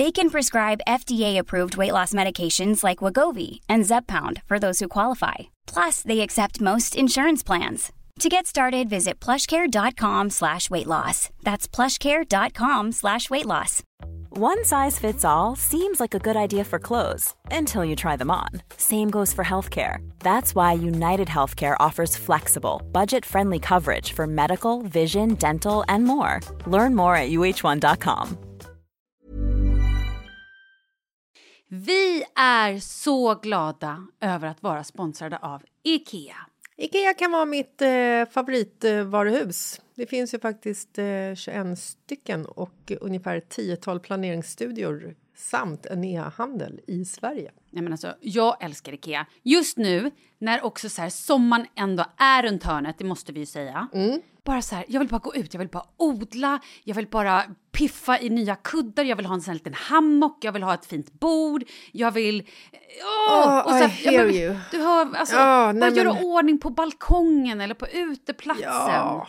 They can prescribe FDA-approved weight loss medications like Wagovi and Zepbound for those who qualify. Plus, they accept most insurance plans. To get started, visit plushcare.com slash weight loss. That's plushcare.com slash weight loss. One size fits all seems like a good idea for clothes until you try them on. Same goes for healthcare. That's why United Healthcare offers flexible, budget friendly coverage for medical, vision, dental, and more. Learn more at uh1.com. Vi är så glada över att vara sponsrade av Ikea. Ikea kan vara mitt eh, favoritvaruhus. Det finns ju faktiskt eh, 21 stycken och ungefär ett tiotal planeringsstudior samt en e-handel i Sverige. Nej, men alltså, jag älskar Ikea. Just nu, när också så här, sommaren ändå är runt hörnet, det måste vi ju säga. Bara så här, jag vill bara gå ut, jag vill bara odla, jag vill bara piffa i nya kuddar, jag vill ha en sån här liten hammock, jag vill ha ett fint bord, jag vill... Åh! Oh, I hear men, you. Du hör, alltså, nej, bara göra men- ordning på balkongen eller på uteplatsen. Ja,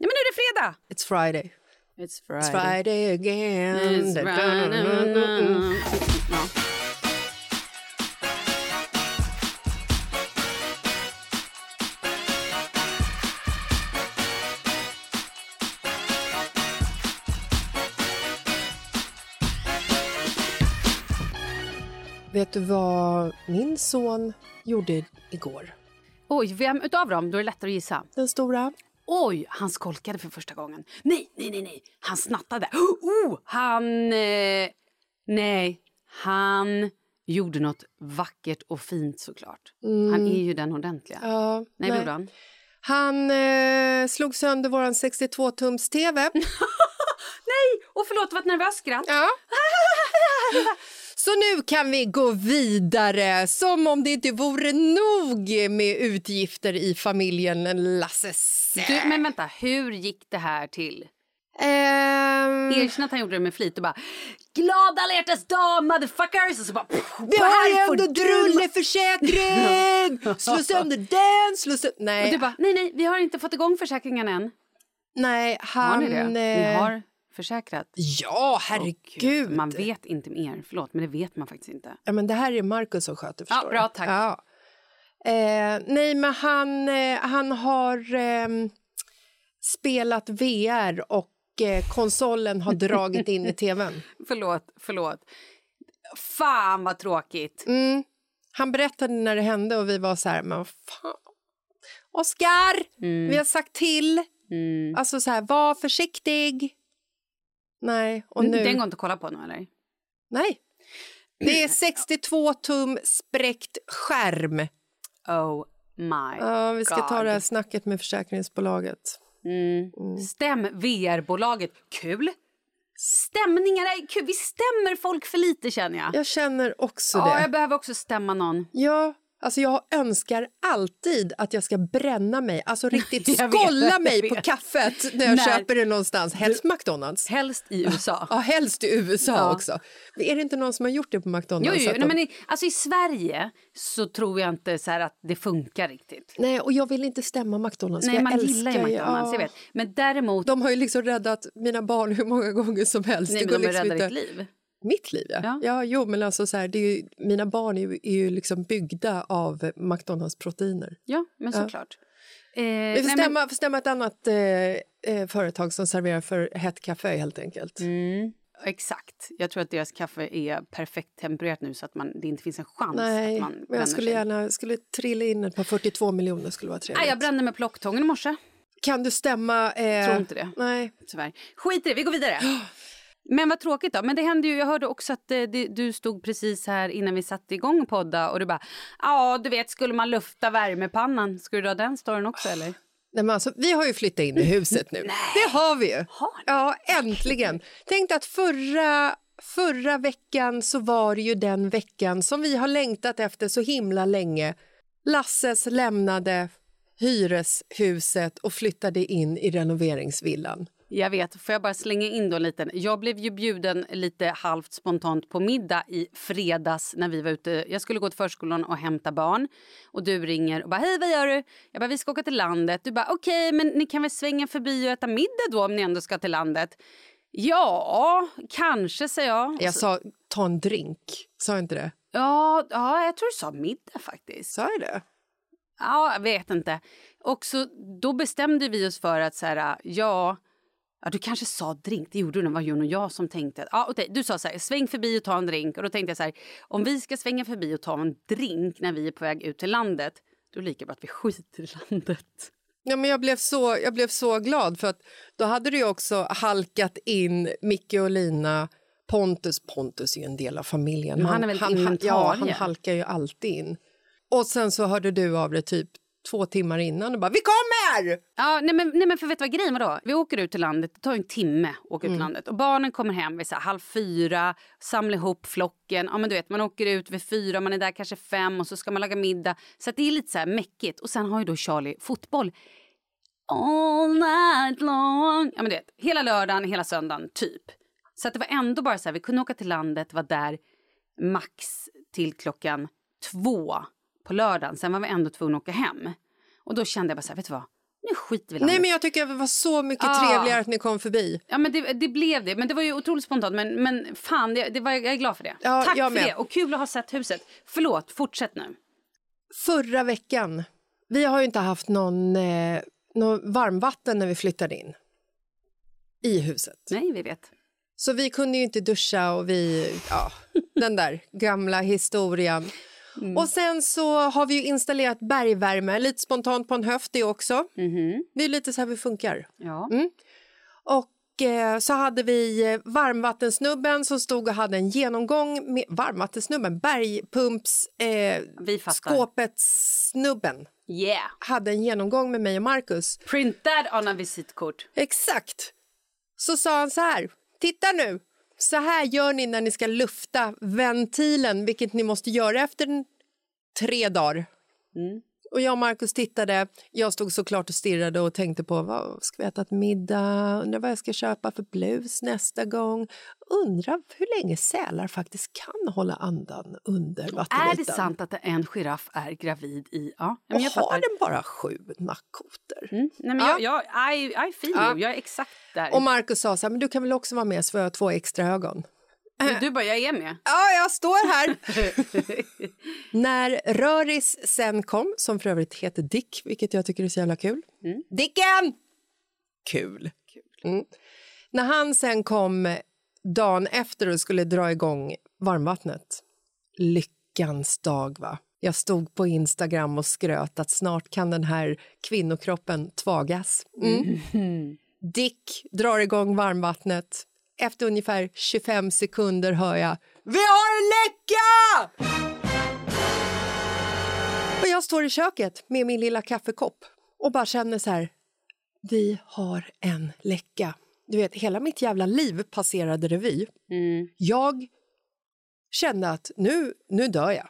Nej men nu är det fredag! It's Friday. It's It's Friday again. It's Da, da, da, da, da, da. Ja. Vet du vad min son gjorde igår? Oj, vem utav dem? Då är det lättare att gissa. Den stora? Oj, han skolkade för första gången. Nej, nej, nej, nej. Han snattade. Oh, han... Eh, nej, han gjorde något vackert och fint såklart. Han är ju den ordentliga. Mm. Ja, nej, gjorde han? Han eh, slog sönder våran 62-tums-tv. Nej, och förlåt, var ett nervöst skratt. Ja. Så nu kan vi gå vidare som om det inte vore nog med utgifter i familjen Lasses. Du, men vänta, hur gick det här till? Ehm, Erkänn att han gjorde det med flit och bara Glad alla hjärtans dag motherfuckers! Och så bara vi har ändå drulleförsäkring! Slå sönder den, slå sönder... Och Nej, du bara, nej nej, vi har inte fått igång försäkringen än. nej, han... Har ni det? Ni eh, har försäkrat? Ja, herregud. Man vet inte mer, förlåt men det vet man faktiskt inte. Ja, men det här är Markus som sköter, Ja, förstår bra, du. tack. Ja. Eh, nej, men han, eh, han har ehm, spelat VR och eh, konsolen har dragit in i tvn. Förlåt, förlåt. Fan vad tråkigt. Mm. Han berättade när det hände och vi var så här, men fan. Oskar, Mm. vi har sagt till. Alltså så här, var försiktig. Nej, och nu... Den går inte att kolla på nu eller? Nej. Det är 62 tum spräckt skärm. Oh my Ja, vi ska God. ta det här snacket med försäkringsbolaget. Stäm VR-bolaget. Kul! Stämningar är kul. Vi stämmer folk för lite känner jag. Jag känner också Ja, det. jag behöver också stämma någon. Ja, alltså jag önskar alltid att jag ska bränna mig, alltså riktigt skolla mig på kaffet när jag När- köper det någonstans. Helst McDonalds. Helst i USA. Ja, helst i USA Ja. också. Men är det inte någon som har gjort det på McDonalds? Jo, jo, nej, de- men i, alltså i Sverige så tror jag inte så att det funkar riktigt. Nej, och jag vill inte stämma McDonalds. Nej, man gillar ju McDonalds, jag vet. Men däremot... De har ju liksom räddat mina barn hur många gånger som helst. nej, men de liksom räddar inte... ditt liv. Mitt liv, ja. Ja. ja. jo, men alltså så här, det ju, mina barn är ju, är ju liksom byggda av McDonalds-proteiner. Ja, men såklart. Eh, Vi får nej, men- stämma, får stämma ett annat eh, eh, företag som serverar för hett kaffe helt enkelt. Mm. Exakt. Jag tror att deras kaffe är perfekt tempererat nu så att man, det inte finns en chans Nej, att man men jag skulle sig. gärna skulle trilla in ett par 42 miljoner skulle vara trevligt. Nej, jag brände med plocktången i morse. Kan du stämma... Eh, Tror inte det. Nej. Tyvärr. Skit i det, vi går vidare. Men vad tråkigt då. Men det hände ju, jag hörde också att eh, det, du stod precis här innan vi satte igång podda och du bara, ja du vet skulle man lufta värmepannan, ska du dra den storyn också eller? Nej, men alltså, vi har ju flyttat in i huset nu. Det har vi ju. Ja, äntligen. Tänk att förra, förra veckan så var det ju den veckan som vi har längtat efter så himla länge. Lasses lämnade hyreshuset och flyttade in i renoveringsvillan. Jag vet, får jag bara slänga in då en liten. Jag blev ju bjuden lite halvt spontant på middag i fredags när vi var ute. Jag skulle gå till förskolan och hämta barn och du ringer och bara hej vad gör du? Jag bara vi ska åka till landet. Du bara okej men ni kan väl svänga förbi och äta middag då om ni ändå ska till landet. Ja, kanske säger jag. Jag sa ta en drink, sa jag inte det? Ja, ja, jag tror du sa middag faktiskt. Sa jag det? Ja, jag vet inte. Och så, då bestämde vi oss för att så här, ja, ja, du kanske sa drink. Det gjorde du, det var Jon och jag som tänkte. Ja, okej, du sa så här, sväng förbi och ta en drink. Och då tänkte jag så här, om vi ska svänga förbi och ta en drink när vi är på väg ut till landet, då är det lika bra att vi skiter i landet. Ja, men jag, blev så, jag blev så glad för att då hade du också halkat in Micke och Lina Pontus, Pontus är ju en del av familjen. Men han är väl han, inventarie? Ja, han halkar ju alltid in. Och sen så hörde du av dig typ två timmar innan och bara “vi kommer!” Ja, nej men, nej men för vet du vad grejen var då? Vi åker ut till landet, det tar en timme att åka ut till landet. Och barnen kommer hem vid så här, halv fyra, samlar ihop flocken. Ja men du vet, man åker ut vid fyra, man är där kanske fem och så ska man laga middag. Så det är lite så här mäckigt. Och sen har ju då Charlie fotboll. All night long. Ja men du vet, hela lördagen, hela söndagen, typ. Så att det var ändå bara så här, vi kunde åka till landet, vara där max till klockan två på lördagen. Sen var vi ändå tvungna att åka hem. Och då kände jag bara så här, vet du vad? Nu skiter vi. Nej men jag tycker det var så mycket Ah. trevligare att ni kom förbi. Ja, men det, det blev det. Men det var ju otroligt spontant. Men, men fan, det, det var, jag är glad för det. Ja, Tack för med. det. Och kul att ha sett huset. Förlåt, fortsätt nu. Förra veckan, vi har ju inte haft någon, eh, någon varmvatten när vi flyttade in i huset. Nej, vi vet. Så vi kunde ju inte duscha och vi, ja, den där gamla historien. Mm. Och sen så har vi ju installerat bergvärme, lite spontant på en höft det också. Det är lite så här vi funkar. Ja. Och eh, så hade vi eh, varmvattensnubben som stod och hade en genomgång med varmvattensnubben, bergpumps eh, skåpet-snubben Yeah. hade en genomgång med mig och Marcus. Print that on a visitkort. Exakt. Så sa han så här, titta nu, så här gör ni när ni ska lufta ventilen, vilket ni måste göra efter tre dagar. Mm. Och jag och Markus tittade, jag stod såklart och stirrade och tänkte på vad ska vi äta till middag, undrar vad jag ska köpa för blus nästa gång. Undrar hur länge sälar faktiskt kan hålla andan under vattenytan. Är det sant att en giraff är gravid i... Ja, men Och jag har fattar. den bara sju nackkotor? Mm. Nej, men Ja. jag, jag, I, I feel Ja. you. Jag är exakt där. Och Markus sa så här, men du kan väl också vara med så får jag två extra ögon. Du bara, jag är med. Ja, jag står här. När Röris sen kom, som för övrigt heter Dick, vilket jag tycker är så jävla kul. Dicken! Kul. Mm. När han sen kom dagen efter och skulle dra igång varmvattnet, lyckans dag va? Jag stod på Instagram och skröt att snart kan den här kvinnokroppen tvagas. Mm. Dick drar igång varmvattnet. Efter ungefär 25 sekunder hör jag Vi har en läcka! Och jag står i köket med min lilla kaffekopp och bara känner så här Vi har en läcka. Du vet, hela mitt jävla liv passerade revy. Jag kände att nu, nu dör jag.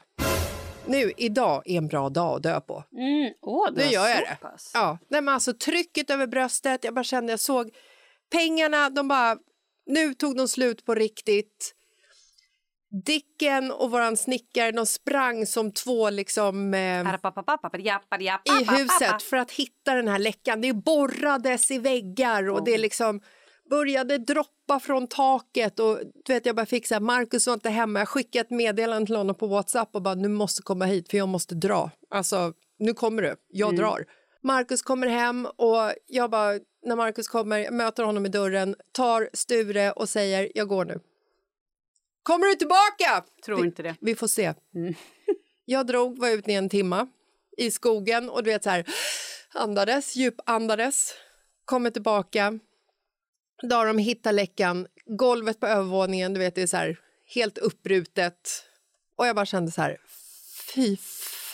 Nu, idag är en bra dag att dö på. Mm. Åh, Nu gör jag det. pass. Ja, nej, men alltså, trycket över bröstet, jag bara kände, jag såg pengarna, de bara, nu tog de slut på riktigt. Dicken och våran snickare, de sprang som två liksom eh, i huset för att hitta den här läckan. Det borrades i väggar och det liksom började droppa från taket. Och du vet, jag bara fick så här, Marcus var inte hemma. Jag skickade ett meddelande till honom på Whatsapp och bara, nu måste komma hit för jag måste dra. Alltså, nu kommer du. Jag drar. Marcus kommer hem och jag bara, när Marcus kommer, jag möter honom i dörren, tar Sture och säger, jag går nu. Kommer du tillbaka? Tror inte det. Vi får se. Jag drog, var ute i en timma i skogen och du vet så här, andades, djupandades, kommer tillbaka. Då har de hittat läckan, golvet på övervåningen, du vet det är så här helt uppbrutet. Och jag bara kände så här, fy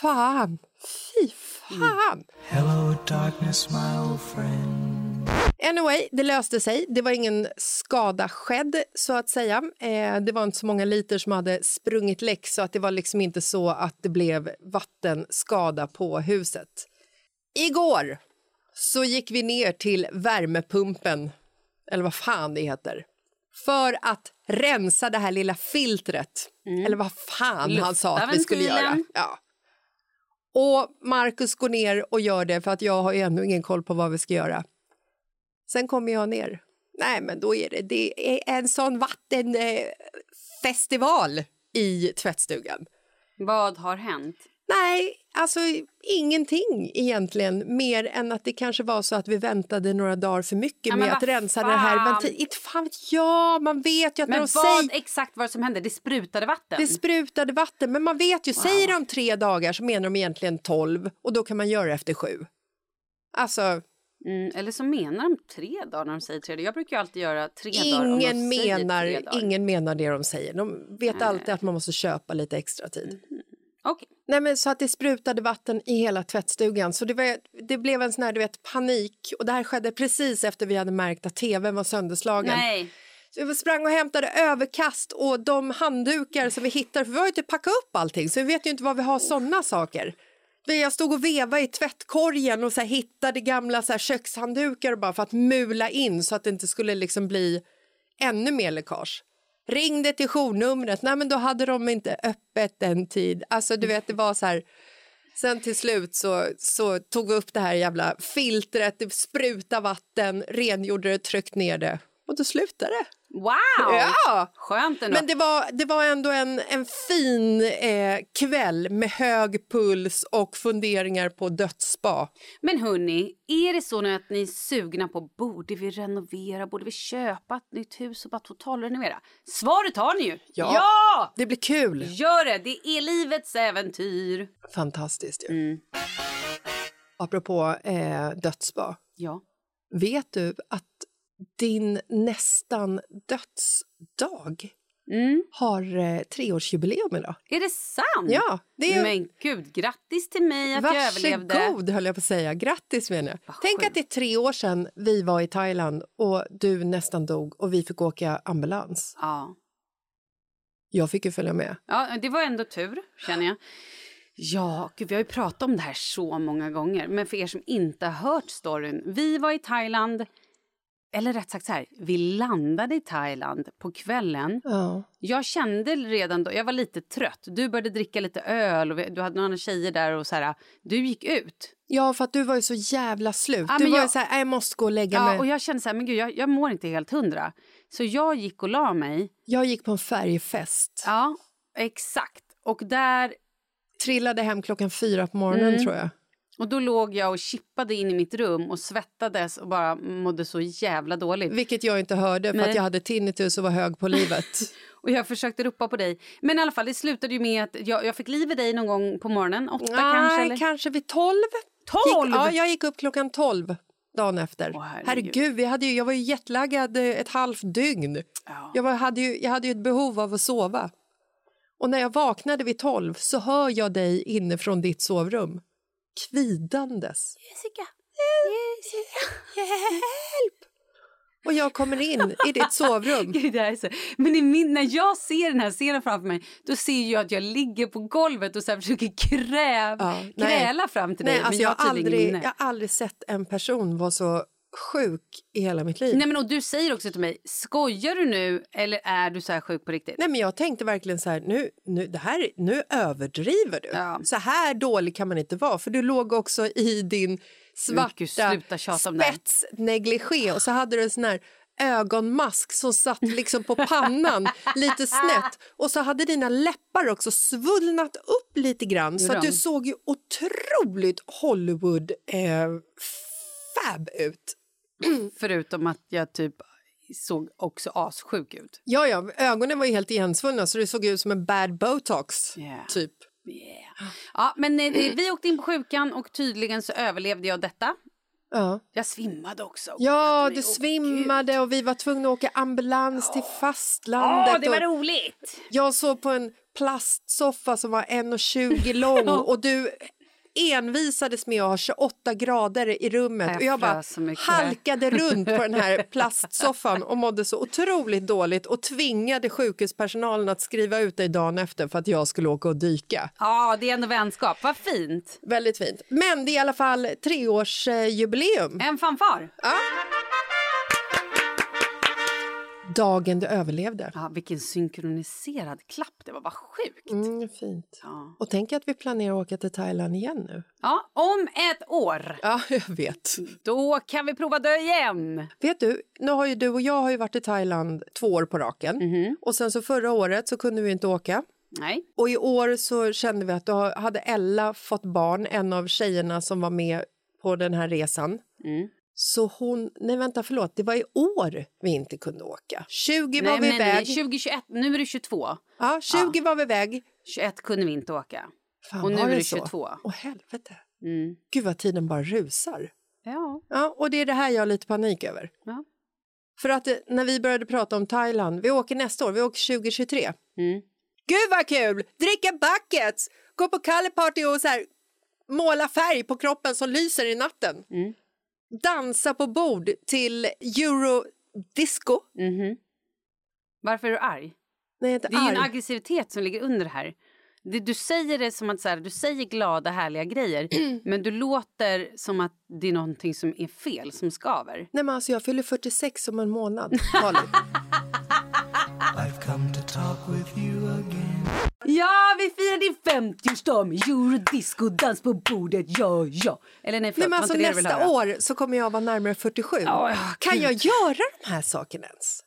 fan, fy fan. Hello, darkness, my old friend. Anyway, det löste sig. Det var ingen skada skedd, så att säga. Eh, det var inte så många liter som hade sprungit läck så att det var liksom inte så att det blev vattenskada på huset. Igår så gick vi ner till värmepumpen, eller vad fan det heter för att rensa det här lilla filtret. Eller vad fan han sa att vi skulle göra. Ja. Och Markus går ner och gör det för att jag har ännu ingen koll på vad vi ska göra. Sen kommer jag ner. Nej, men då är det, det är en sån vattenfestival festival i tvättstugan. Vad har hänt? Nej, alltså ingenting egentligen mer än att det kanske var så att vi väntade några dagar för mycket Ja, med vad att rensa den här fan. ventilen. Fan jag, man vet ju att när Men de vad säger exakt var det som hände? Det sprutade vatten? det sprutade vatten, men man vet ju, säger de tre dagar så menar de egentligen tolv och då kan man göra efter sju. Alltså, Mm, eller så menar de tre dagar när de säger tre dagar. Jag brukar alltid göra tre dagar om de ingen menar, ingen menar det de säger. De vet alltid att man måste köpa lite extra tid. Okej. Nej, men så att det sprutade vatten i hela tvättstugan. Så det, var, det blev en sån här, du vet, panik. Och det här skedde precis efter vi hade märkt att tvn var sönderslagen. Nej. Så vi sprang och hämtade överkast och de handdukar som vi hittade. För vi har ju inte packat upp allting så vi vet ju inte var vi har såna saker. Jag stod och vevade i tvättkorgen och så här hittade gamla så här kökshanddukar bara för att mula in så att det inte skulle liksom bli ännu mer läckage. Ringde till journumret, nej men då hade de inte öppet en tid. Alltså du vet det var så här. Sen till slut så, så tog vi upp det här jävla filtret, det sprutade vatten, rengjorde det, tryckte ner det och då slutade det. Wow! Ja! Skönt ändå. Men det var, det var ändå en, en fin eh, kväll med hög puls och funderingar på dödsspa. Men hörni, är det så nu att ni är sugna på borde vi renovera, borde vi köpa ett nytt hus och bara totalrenovera? Svaret har ni ju! Ja. ja! Det blir kul. Gör det! Det är livets äventyr. Fantastiskt ju. Mm. Apropå eh, dödsspa. Ja. Vet du att din nästan dödsdag Mm. har eh, treårsjubileum idag? Är det sant? Ja, det är Men gud, grattis till mig att jag överlevde. Varsågod, höll jag på att säga. Grattis, menar jag. Vad Tänk att det är tre år sedan vi var i Thailand och du nästan dog och vi fick åka ambulans. Ja. Jag fick ju följa med. ja, det var ändå tur, känner jag. Ja, gud, vi har ju pratat om det här så många gånger. Men för er som inte har hört storyn. Vi var i Thailand, eller rätt sagt så här, vi landade i Thailand på kvällen. Ja. Jag kände redan då, jag var lite trött. Du började dricka lite öl och vi- du hade några tjejer där och så här, du gick ut. ja, för att du var ju så jävla slut. Ja, du var jag- så här, "Nej, jag måste gå och lägga Ja, mig. och jag kände så här, men gud, jag, jag mår inte helt hundra. Så jag gick och la mig. Jag gick på en färgfest. Ja, exakt. Och där Trillade hem klockan fyra på morgonen, Mm. tror jag. Och då låg jag och chippade in i mitt rum och svettades och bara mådde så jävla dåligt. Vilket jag inte hörde för Nej. att jag hade tinnitus och var hög på livet. Och jag försökte ropa på dig. Men i alla fall, det slutade ju med att jag, jag fick liv i dig någon gång på morgonen. Åtta kanske? Nej, Eller? kanske vid tolv. Tolv? Gick, ja, jag gick upp klockan tolv dagen efter. Åh, herregud. herregud, vi hade ju, jag var ju jetlaggad eh, ett halvt dygn. Ja. Jag, var, hade ju, jag hade ju ett behov av att sova. Och när jag vaknade vid tolv så hör jag dig inne från ditt sovrum kvidandes. Jessica. Hjälp! Och jag kommer in i ditt sovrum. Gud, det är så. Men min, när jag ser den här scenen framför mig då ser jag att jag ligger på golvet och så försöker kräv, Ja, kräla fram till dig. Nej, men alltså jag jag, har aldrig, jag har aldrig sett en person vara så sjuk i hela mitt liv. Nej, men, och du säger också till mig, skojar du nu eller är du så här sjuk på riktigt? Nej, men jag tänkte verkligen så här, nu, nu, det här, nu överdriver du. Ja. Så här dålig kan man inte vara. För du låg också i din svarta spetsnegligé och så hade du en sån här ögonmask som satt liksom på pannan lite snett och så hade dina läppar också svullnat upp lite grann så att du såg ju otroligt Hollywood eh, fab ut. Förutom att jag typ såg också assjuk ut. Ja, ja, ögonen var ju helt igensvullna så det såg ut som en bad botox Yeah. typ. Yeah. Ja, men eh, vi åkte in på sjukan och tydligen så överlevde jag detta. Ja. Jag svimmade också. Ja, du Gud. svimmade och vi var tvungna att åka ambulans till fastlandet. Ja, det var roligt! jag sov på en plastsoffa som var 1,20 lång och du envisades med att ha 28 grader i rummet. Jag och jag bara halkade runt på den här plastsoffan och mådde så otroligt dåligt och tvingade sjukhuspersonalen att skriva ut dig dagen efter för att jag skulle åka och dyka. Ja, det är ändå vänskap. Vad fint. Väldigt fint. Men det är i alla fall treårsjubileum. En fanfar. Dagen du överlevde. Ja, vilken synkroniserad klapp. Det var bara sjukt. Mm, fint. Ja. Och tänk att vi planerar att åka till Thailand igen nu. ja, om ett år, Ja, jag vet. då kan vi prova dö igen. Vet du, nu har ju du och jag har ju varit i Thailand två år på raken. Och sen så förra året så kunde vi inte åka. Nej. Och i år så kände vi att då hade Ella fått barn, en av tjejerna som var med på den här resan. Mm. Så hon, nej vänta förlåt, det var i år vi inte kunde åka. 20 var Nej, vi nej, nej, iväg. 2021. Nu är det 22. Ja, 20 var vi iväg. 21 kunde vi inte åka. Fan, Och nu var är det så? 22. Åh helvete. Mm. Gud vad tiden bara rusar. Ja. Ja, och det är det här jag har lite panik över. Ja. För att eh, när vi började prata om Thailand, vi åker nästa år, vi åker 2023. Mm. Gud vad kul! Dricka buckets, gå på Party och så här, måla färg på kroppen som lyser i natten. Mm. Dansa på bord till eurodisco. Mhm. Varför är du arg? Nej, inte Det är ju en arg. aggressivitet som ligger under här. Det, du säger det som att så här, du säger glada, härliga grejer men du låter som att det är någonting som är fel, som skaver. Nej, men alltså, jag fyller 46 om en månad, Malin. Ja, vi firar din 50-årsdag med eurodisco, dans på bordet, ja, ja. Eller nej, Nej, förlåt, men alltså, nästa år så kommer jag vara närmare 47. Ja, ja, kan jag göra de här sakerna ens?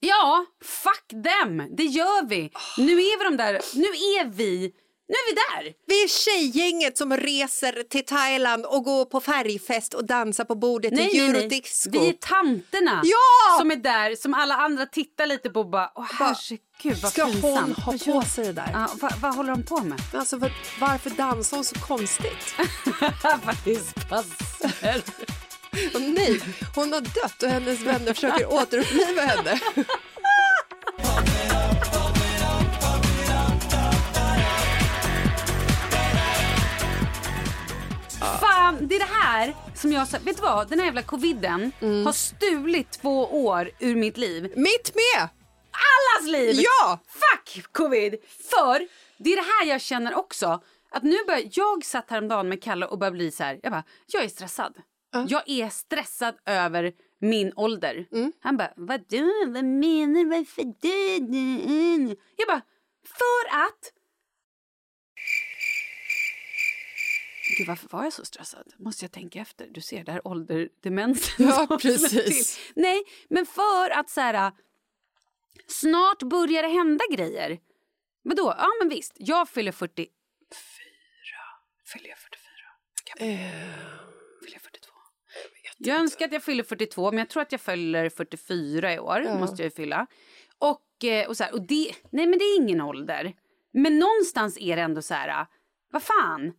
Ja, fuck them! Det gör vi. Nu är vi de där, nu är vi, nu är vi där. Vi är tjejgänget som reser till Thailand och går på färgfest och dansar på bordet Nej, nej. eurodisco. Vi är tanterna Ja! som är där, som alla andra tittar lite på och bara, åh herregud vad Ska hon ha på sig det där? Ja, vad, vad håller de på med? Alltså, var, varför dansar hon så konstigt? Faktiskt passar. Och nej, hon har dött och hennes vänner försöker återuppliva henne. Fan, det är det här som jag sa. Vet du vad? Den här jävla coviden Mm. har stulit två år ur mitt liv. Mitt med! Allas liv! Ja! Fuck covid! För det är det här jag känner också. Att nu börjar, jag satt häromdagen med Kalle och började bli så här. Jag bara, jag är stressad. Jag är stressad över min ålder. Mm. Han bara, vadå? Vad menar du? Varför det? Jag bara, för att... Gud, varför var jag så stressad? Måste jag tänka efter? Du ser, det här ålderdemensen. Ja, precis. Nej, men för att så här... Snart börjar det hända grejer. Vadå? Ja, men visst. Jag fyller 44. Fyller jag 44? Fyller jag 42? Jag önskar att jag fyller 42, men jag tror att jag fyller 44 i år. måste jag ju fylla. Och, eh, och, så här, och det, nej men det är ingen ålder. Men någonstans är det ändå så här, vad fan?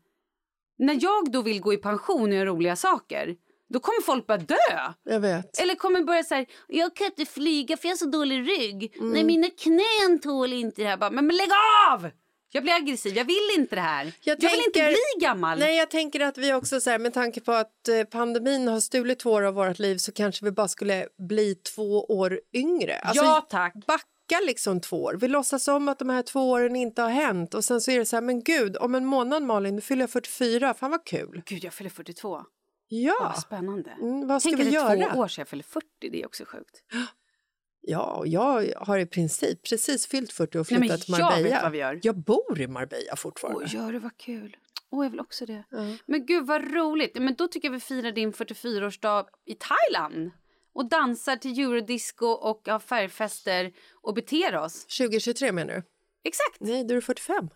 När jag då vill gå i pension och göra roliga saker, då kommer folk bara dö. Jag vet. Eller kommer börja säga, jag kan inte flyga för jag har så dålig rygg. Mm. Nej, mina knän tål inte det här. Bara, men, men lägg av! Jag blir aggressiv, jag vill inte det här. Jag, vill inte tänker- bli gammal. Nej, jag tänker att vi också så här, med tanke på att eh, pandemin har stulit två år av vårt liv så kanske vi bara skulle bli två år yngre. Alltså, Ja, tack. Backa liksom två år. Vi låtsas om att de här två åren inte har hänt och sen så är det så här, men gud, om en månad Malin, du fyller jag 44, fan vad kul. Gud, jag fyller 42. Ja, Vad spännande. Mm, vad ska Tänk vi att det är två år sedan jag fyller 40, det är också sjukt. ja, och jag har i princip precis fyllt 40 och Nej, flyttat till jag Marbella. vet vad vi gör. Jag bor i Marbella fortfarande. Åh, gör det, vad kul. Åh, jag vill också det. Men gud, vad roligt. Men då tycker jag vi firar din 44-årsdag i Thailand. Och dansar till eurodisco och har färgfester och beter oss. 2023 menar du? Exakt. Nej, du är 45.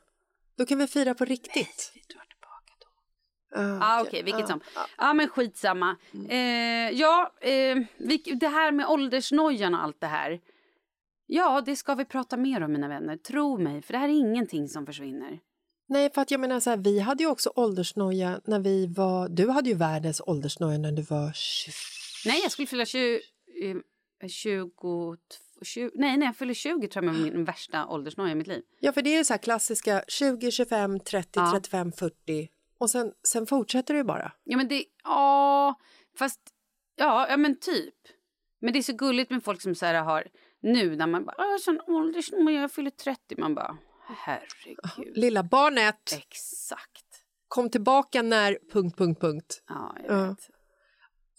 Då kan vi fira på riktigt. Vi drar tillbaka då. Ah, Ja, okej, vilket som. Ja, men skitsamma. Eh, ja, eh, det här med åldersnojan och allt det här. Ja, det ska vi prata mer om, mina vänner. Tro mig, för det här är ingenting som försvinner. Nej, för att jag menar så här, vi hade ju också åldersnoja när vi var... Du hade ju världens åldersnoja när du var 20. Nej, jag skulle fylla 20... Eh, 20, 20 nej, nej, jag fyller 20 tror jag var min värsta åldersnoja i mitt liv. Ja, för det är ju så här klassiska 20, 25, 30, Ja. 35, 40 och sen, sen fortsätter det ju bara. Ja, men det... Ja, fast... Ja, ja, men typ. Men det är så gulligt med folk som så här har... Nu när man bara... "Åh, sån åldersnoja, jag fyller 30. Man bara... Herregud. Lilla barnet, Exakt. kom tillbaka när... Punkt, punkt, punkt. Ja, jag Ja. vet.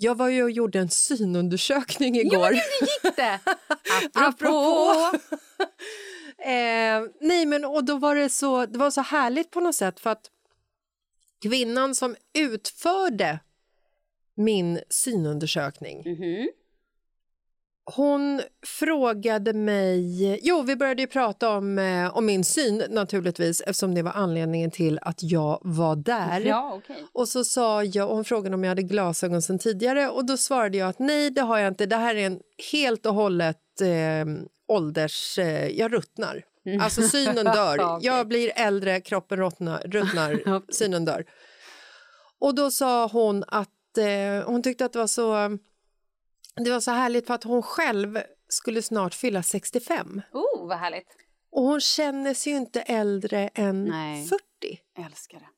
Jag var ju och gjorde en synundersökning igår. gick det? Apropå. eh, nej, men och då var det så, det var så härligt på något sätt för att kvinnan som utförde min synundersökning Mhm. Hon frågade mig... Jo, vi började ju prata om, eh, om min syn naturligtvis eftersom det var anledningen till att jag var där. Ja, okej. Och så sa jag, hon frågade om jag hade glasögon sen tidigare och då svarade jag att nej, det har jag inte. Det här är en helt och hållet eh, ålders... Eh, jag ruttnar. Alltså synen dör. Okej. Jag blir äldre, kroppen ruttnar, ruttnar synen dör. Och då sa hon att eh, hon tyckte att det var så... Det var så härligt för att hon själv skulle snart fylla 65. Oh, vad härligt. Och hon känner sig ju inte äldre än Nej. 40. Älskar det.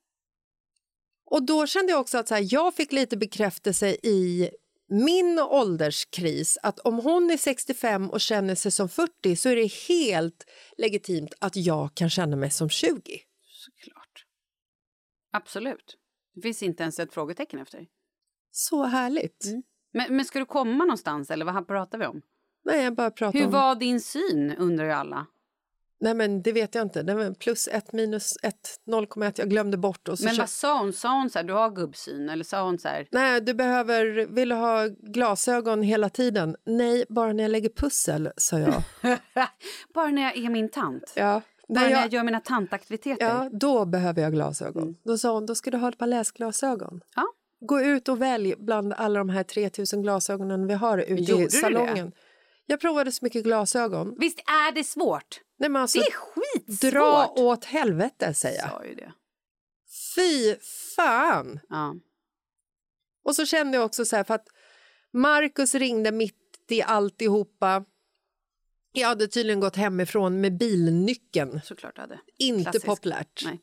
Och då kände jag också att så här, jag fick lite bekräftelse i min ålderskris att om hon är 65 och känner sig som 40 så är det helt legitimt att jag kan känna mig som 20. Såklart. Absolut. Det finns inte ens ett frågetecken efter. Så härligt. Men, men ska du komma någonstans eller vad pratar vi om? Nej, jag bara pratar Hur om... var din syn undrar ju alla. Nej, men det vet jag inte. Var plus 1 minus 1, 0,1. Jag glömde bort. Och så Men vad sa hon? Sa hon så här, du har gubbsyn? Eller sa hon så här, Nej, du behöver... Vill du ha glasögon hela tiden? Nej, bara när jag lägger pussel, sa jag. bara när jag är min tant? ja. Bara När jag, jag gör mina tantaktiviteter? Ja, då behöver jag glasögon. Då sa hon, då ska du ha ett par läsglasögon. Ja. Gå ut och välj bland alla de här 3000 glasögonen vi har ute Gjorde i salongen. Jag provade så mycket glasögon. Visst är det svårt? Nej, men alltså, Det är skitsvårt. dra åt helvete, säger jag. sa ju det. Fy fan! Ja. Och så kände jag också så här, för att Marcus ringde mitt i alltihopa. Jag hade tydligen gått hemifrån med bilnyckeln. Såklart hade. Inte Klassiskt. populärt. Nej.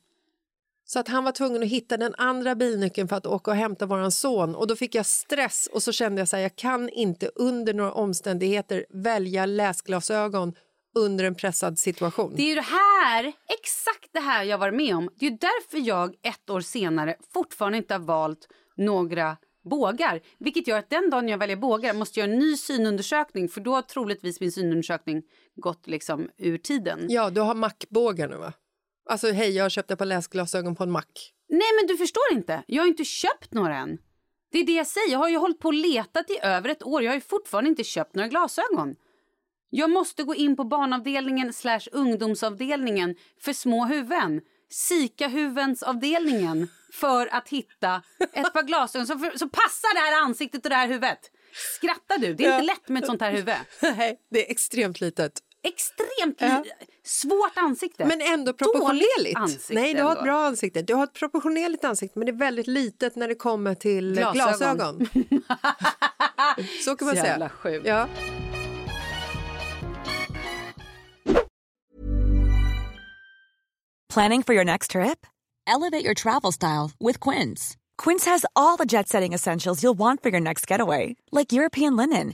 Så att han var tvungen att hitta den andra bilnyckeln för att åka och hämta våran son. Och då fick jag stress och så kände jag så här, jag kan inte under några omständigheter välja läsglasögon under en pressad situation. Det är det här, exakt det här jag var med om. Det är därför jag ett år senare fortfarande inte har valt några bågar. Vilket gör att den dagen jag väljer bågar måste jag göra en ny synundersökning för då har troligtvis min synundersökning gått liksom ur tiden. Ja, du har mackbågar nu va? Alltså hej, jag har köpt ett par läsglasögon på en mack. Nej men du förstår inte, jag har inte köpt några än. Det är det jag säger, jag har ju hållit på och letat i över ett år. Jag har ju fortfarande inte köpt några glasögon. Jag måste gå in på barnavdelningen slash ungdomsavdelningen för små huvuden. Sika-huvudensavdelningen för att hitta ett par glasögon som, som passar det här ansiktet och det här huvudet. Skrattar du? Det är inte lätt med ett sånt här huvud. Nej, det är extremt litet. Extremt Ja. svårt ansikte. Men ändå proportionerligt. ansikte Nej, du har ett bra ansikte. Du har ett proportionerligt ansikte men det är väldigt litet när det kommer till Glasögon. glasögon. Så kan man Så säga. sjukt. Ja. Planning for your next trip? Elevate your travel style with Quince. Quince has all the jet setting essentials you'll want for your next getaway, like European linen,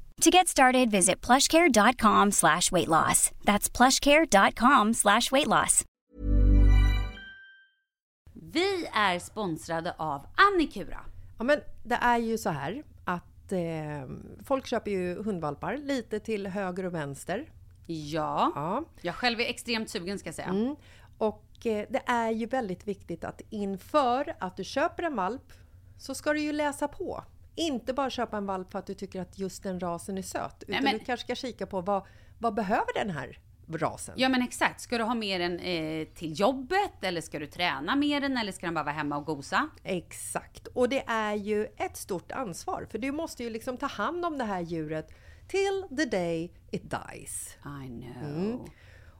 To get started, visit plushcare.com slash weight loss. That's plushcare.com slash weight loss. Vi är sponsrade av Annikura. Ja, men det är ju så här att eh, folk köper ju hundvalpar lite till höger och vänster. Ja. Ja. Jag själv är extremt sugen ska jag säga. Mm. Och eh, det är ju väldigt viktigt att inför att du köper en valp så ska du ju läsa på. Inte bara köpa en valp för att du tycker att just den rasen är söt. Utan men- du kanske ska kika på vad, vad behöver den här rasen? Ja men exakt, ska du ha med den eh, till jobbet eller ska du träna med den eller ska den bara vara hemma och gosa? Exakt. Och det är ju ett stort ansvar för du måste ju liksom ta hand om det här djuret till the day it dies. I know.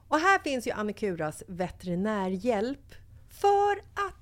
Och här finns ju Annikuras veterinärhjälp för att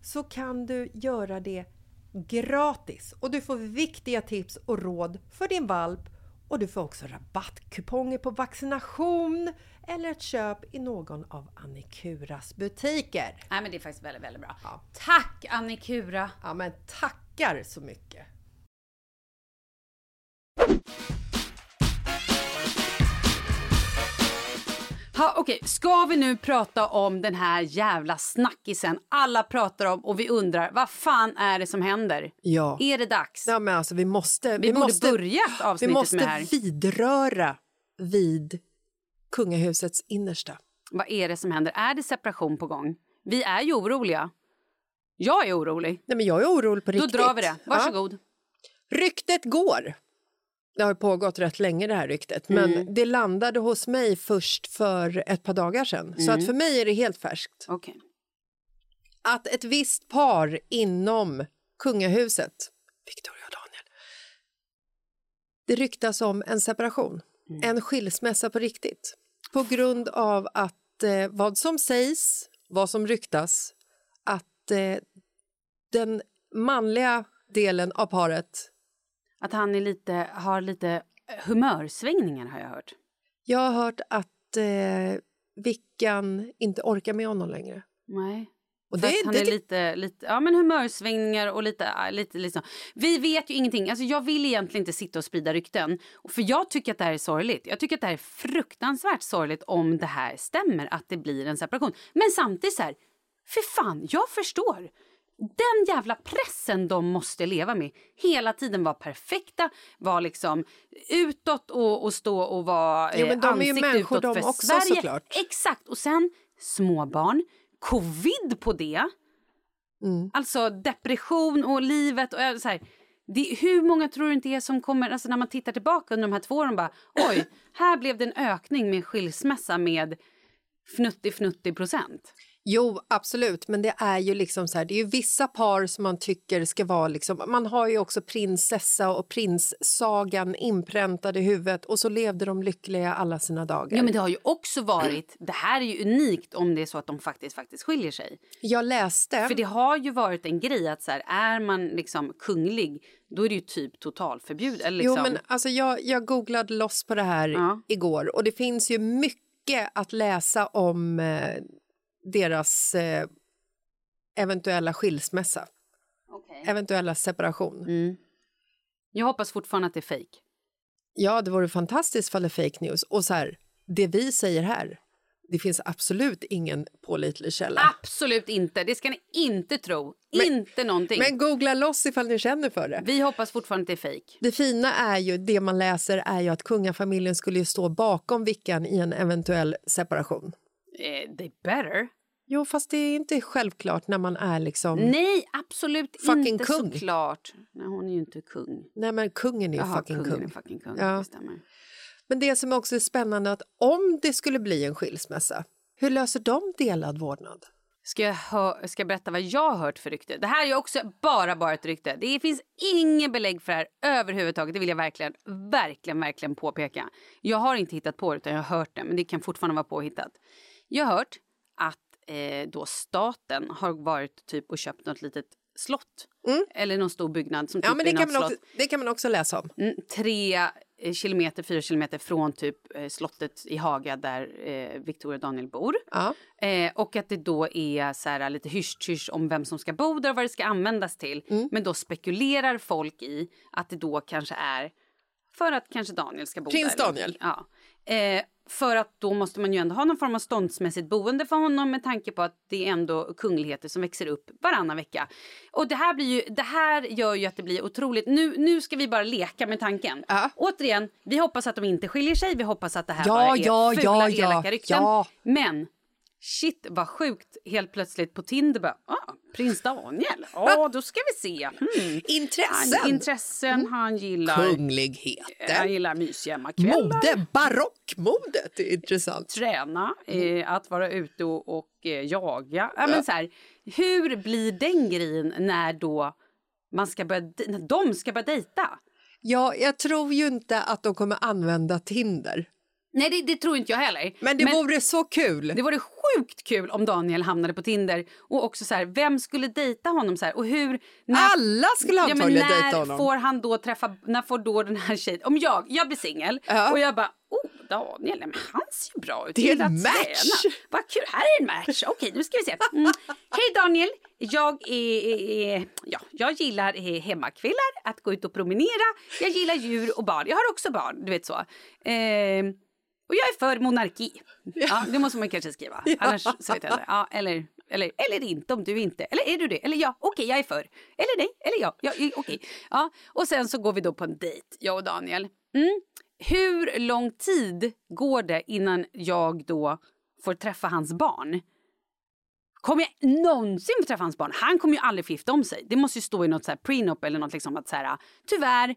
så kan du göra det gratis och du får viktiga tips och råd för din valp och du får också rabattkuponger på vaccination eller ett köp i någon av Annikuras butiker. Nej men det är faktiskt väldigt, väldigt bra. Ja. Tack Annikura! Ja men tackar så mycket! Ha, Okej, ska vi nu prata om den här jävla snackisen alla pratar om och vi undrar vad fan är det som händer? Ja. Är det dags? Ja, men alltså, vi måste, vi, borde måste, börja vi avsnittet måste med det här. vidröra vid kungahusets innersta. Vad är det som händer? Är det separation på gång? Vi är ju oroliga. Jag är orolig. Nej, men jag är orolig på Då riktigt. drar vi det. Varsågod. Ja. Ryktet går. Det har pågått rätt länge det här ryktet. Mm. Men det landade hos mig först för ett par dagar sedan. Så Mm. att för mig är det helt färskt. Okej. Att ett visst par inom kungahuset, Victoria och Daniel, det ryktas om en separation. Mm. En skilsmässa på riktigt. På grund av att eh, vad som sägs, vad som ryktas, att eh, den manliga delen av paret Att han är lite, har lite humörsvängningar har jag hört. Jag har hört att eh, Vickan inte orkar med honom längre. Nej. Och För det, han det, är lite, lite, ja men humörsvängningar och lite, äh, lite liksom. Vi vet ju ingenting. Alltså jag vill egentligen inte sitta och sprida rykten. För jag tycker att det här är sorgligt. Jag tycker att det här är fruktansvärt sorgligt om det här stämmer, att det blir en separation. Men samtidigt så här, för fan, jag förstår. Den jävla pressen de måste leva med. Hela tiden vara perfekta, vara liksom utåt och, och stå och vara Jo, men de är ju ansikte människor utåt de för också, Sverige. såklart. Exakt. Och sen småbarn, covid på det. Mm. Alltså depression och livet. Och jag- så här, det, hur många tror du inte är som kommer, alltså när man tittar tillbaka under de här två åren bara oj, här blev det en ökning med skilsmässa med fnutti fnutti procent. Jo, absolut, men det är ju liksom så här, det är ju vissa par som man tycker ska vara liksom, man har ju också prinsessa och prinssagan inpräntad i huvudet och så levde de lyckliga alla sina dagar. Ja men det har ju också varit, det här är ju unikt om det är så att de faktiskt faktiskt skiljer sig. Jag läste, För det har ju varit en grej att så här, är man liksom kunglig då är det ju typ totalförbud. Eller liksom, jo men alltså jag, jag googlade loss på det här Ja. igår och det finns ju mycket att läsa om eh, deras eh, eventuella skilsmässa, Okej. eventuella separation. Mm. Jag hoppas fortfarande att det är fejk. Ja, det vore fantastiskt fall det är fake news. Och så här, det vi säger här, det finns absolut ingen pålitlig källa. Absolut inte. Det ska ni inte tro. Men- inte någonting. Men googla loss ifall ni känner för det. Vi hoppas fortfarande att det är fejk. Det fina är ju, det man läser är ju att kungafamiljen skulle ju stå bakom Vickan i en eventuell separation. Eh, they better. Jo, fast det är inte självklart när man är liksom... Nej, absolut inte kung. såklart. Nej, hon är ju inte kung. Nej, men kungen är ju Jaha, fucking kungen kung. är fucking kung. Ja. Det. Men det som också är spännande är att om det skulle bli en skilsmässa, hur löser de delad vårdnad? Ska jag, hö- ska jag berätta vad jag har hört för rykte? Det här är också bara, bara ett rykte. Det finns inget belägg för det här överhuvudtaget. Det vill jag verkligen, verkligen, verkligen påpeka. Jag har inte hittat på det, utan jag har hört det. Men det kan fortfarande vara påhittat. Jag har hört att eh, då staten har varit typ och köpt något litet slott. Eller någon stor byggnad som typ Mm. Ja, men det kan, man slott. också, det kan man också läsa om. Mm, tre eh, kilometer, fyra kilometer från typ eh, slottet i Haga där eh, Victoria och Daniel bor. Eh, och att det då är så här, lite hysch om vem som ska bo där och vad det ska användas till. Mm. Men då spekulerar folk i att det då kanske är för att kanske Daniel ska bo Prins där. Daniel. Ja. Eh, för att då måste man ju ändå ha någon form av ståndsmässigt boende för honom med tanke på att det är ändå kungligheter som växer upp varannan vecka. Och det här, blir ju, det här gör ju att det blir otroligt. Nu, nu ska vi bara leka med tanken. Ja. Återigen, vi hoppas att de inte skiljer sig. Vi hoppas att det här Ja, bara är ja, fula, ja, elaka rykten. ja. Men shit vad sjukt helt plötsligt på Tinder bara, ah, prins Daniel, ja då ska vi se. Hmm. Intressen. Han, intressen, han gillar, Kungligheter. han gillar mysiga hemmakvällar. Mode, barockmodet är intressant. Träna, Mm. eh, att vara ute och, och eh, jaga. Ja, men så här, hur blir den grejen när då man ska börja, när de ska börja dejta? Ja, jag tror ju inte att de kommer använda Tinder. Nej, det, det tror inte jag heller. Men det vore så kul. Det vore sjukt kul om Daniel hamnade på Tinder. Och också så här, vem skulle dejta honom? Så här, och hur, Alla skulle ja, men antagligen när dejta honom. får han då träffa, när får då den här tjejen, om jag, jag blir singel Ja. och jag bara, oh Daniel, men han ser ju bra ut. Det är en match. träna. Vad kul, här är en match. Okej, nu ska vi se. Mm. Hej Daniel, jag är, är, ja, jag gillar eh, hemmakvällar, att gå ut och promenera. Jag gillar djur och barn. Jag har också barn, du vet så. Eh, Och jag är för monarki. Ja, det måste man kanske skriva. Annars så vet jag inte. Ja, eller, eller, eller inte om du inte. Eller är du det? Eller ja, okej jag är för. Eller nej, eller ja, ja okej. Ja, och sen så går vi då på en dejt, jag och Daniel. Mm. Hur lång tid går det innan jag då får träffa hans barn? Kommer jag någonsin få träffa hans barn? Han kommer ju aldrig gifta om sig. Det måste ju stå i något så här prenup eller något liksom att så här, tyvärr,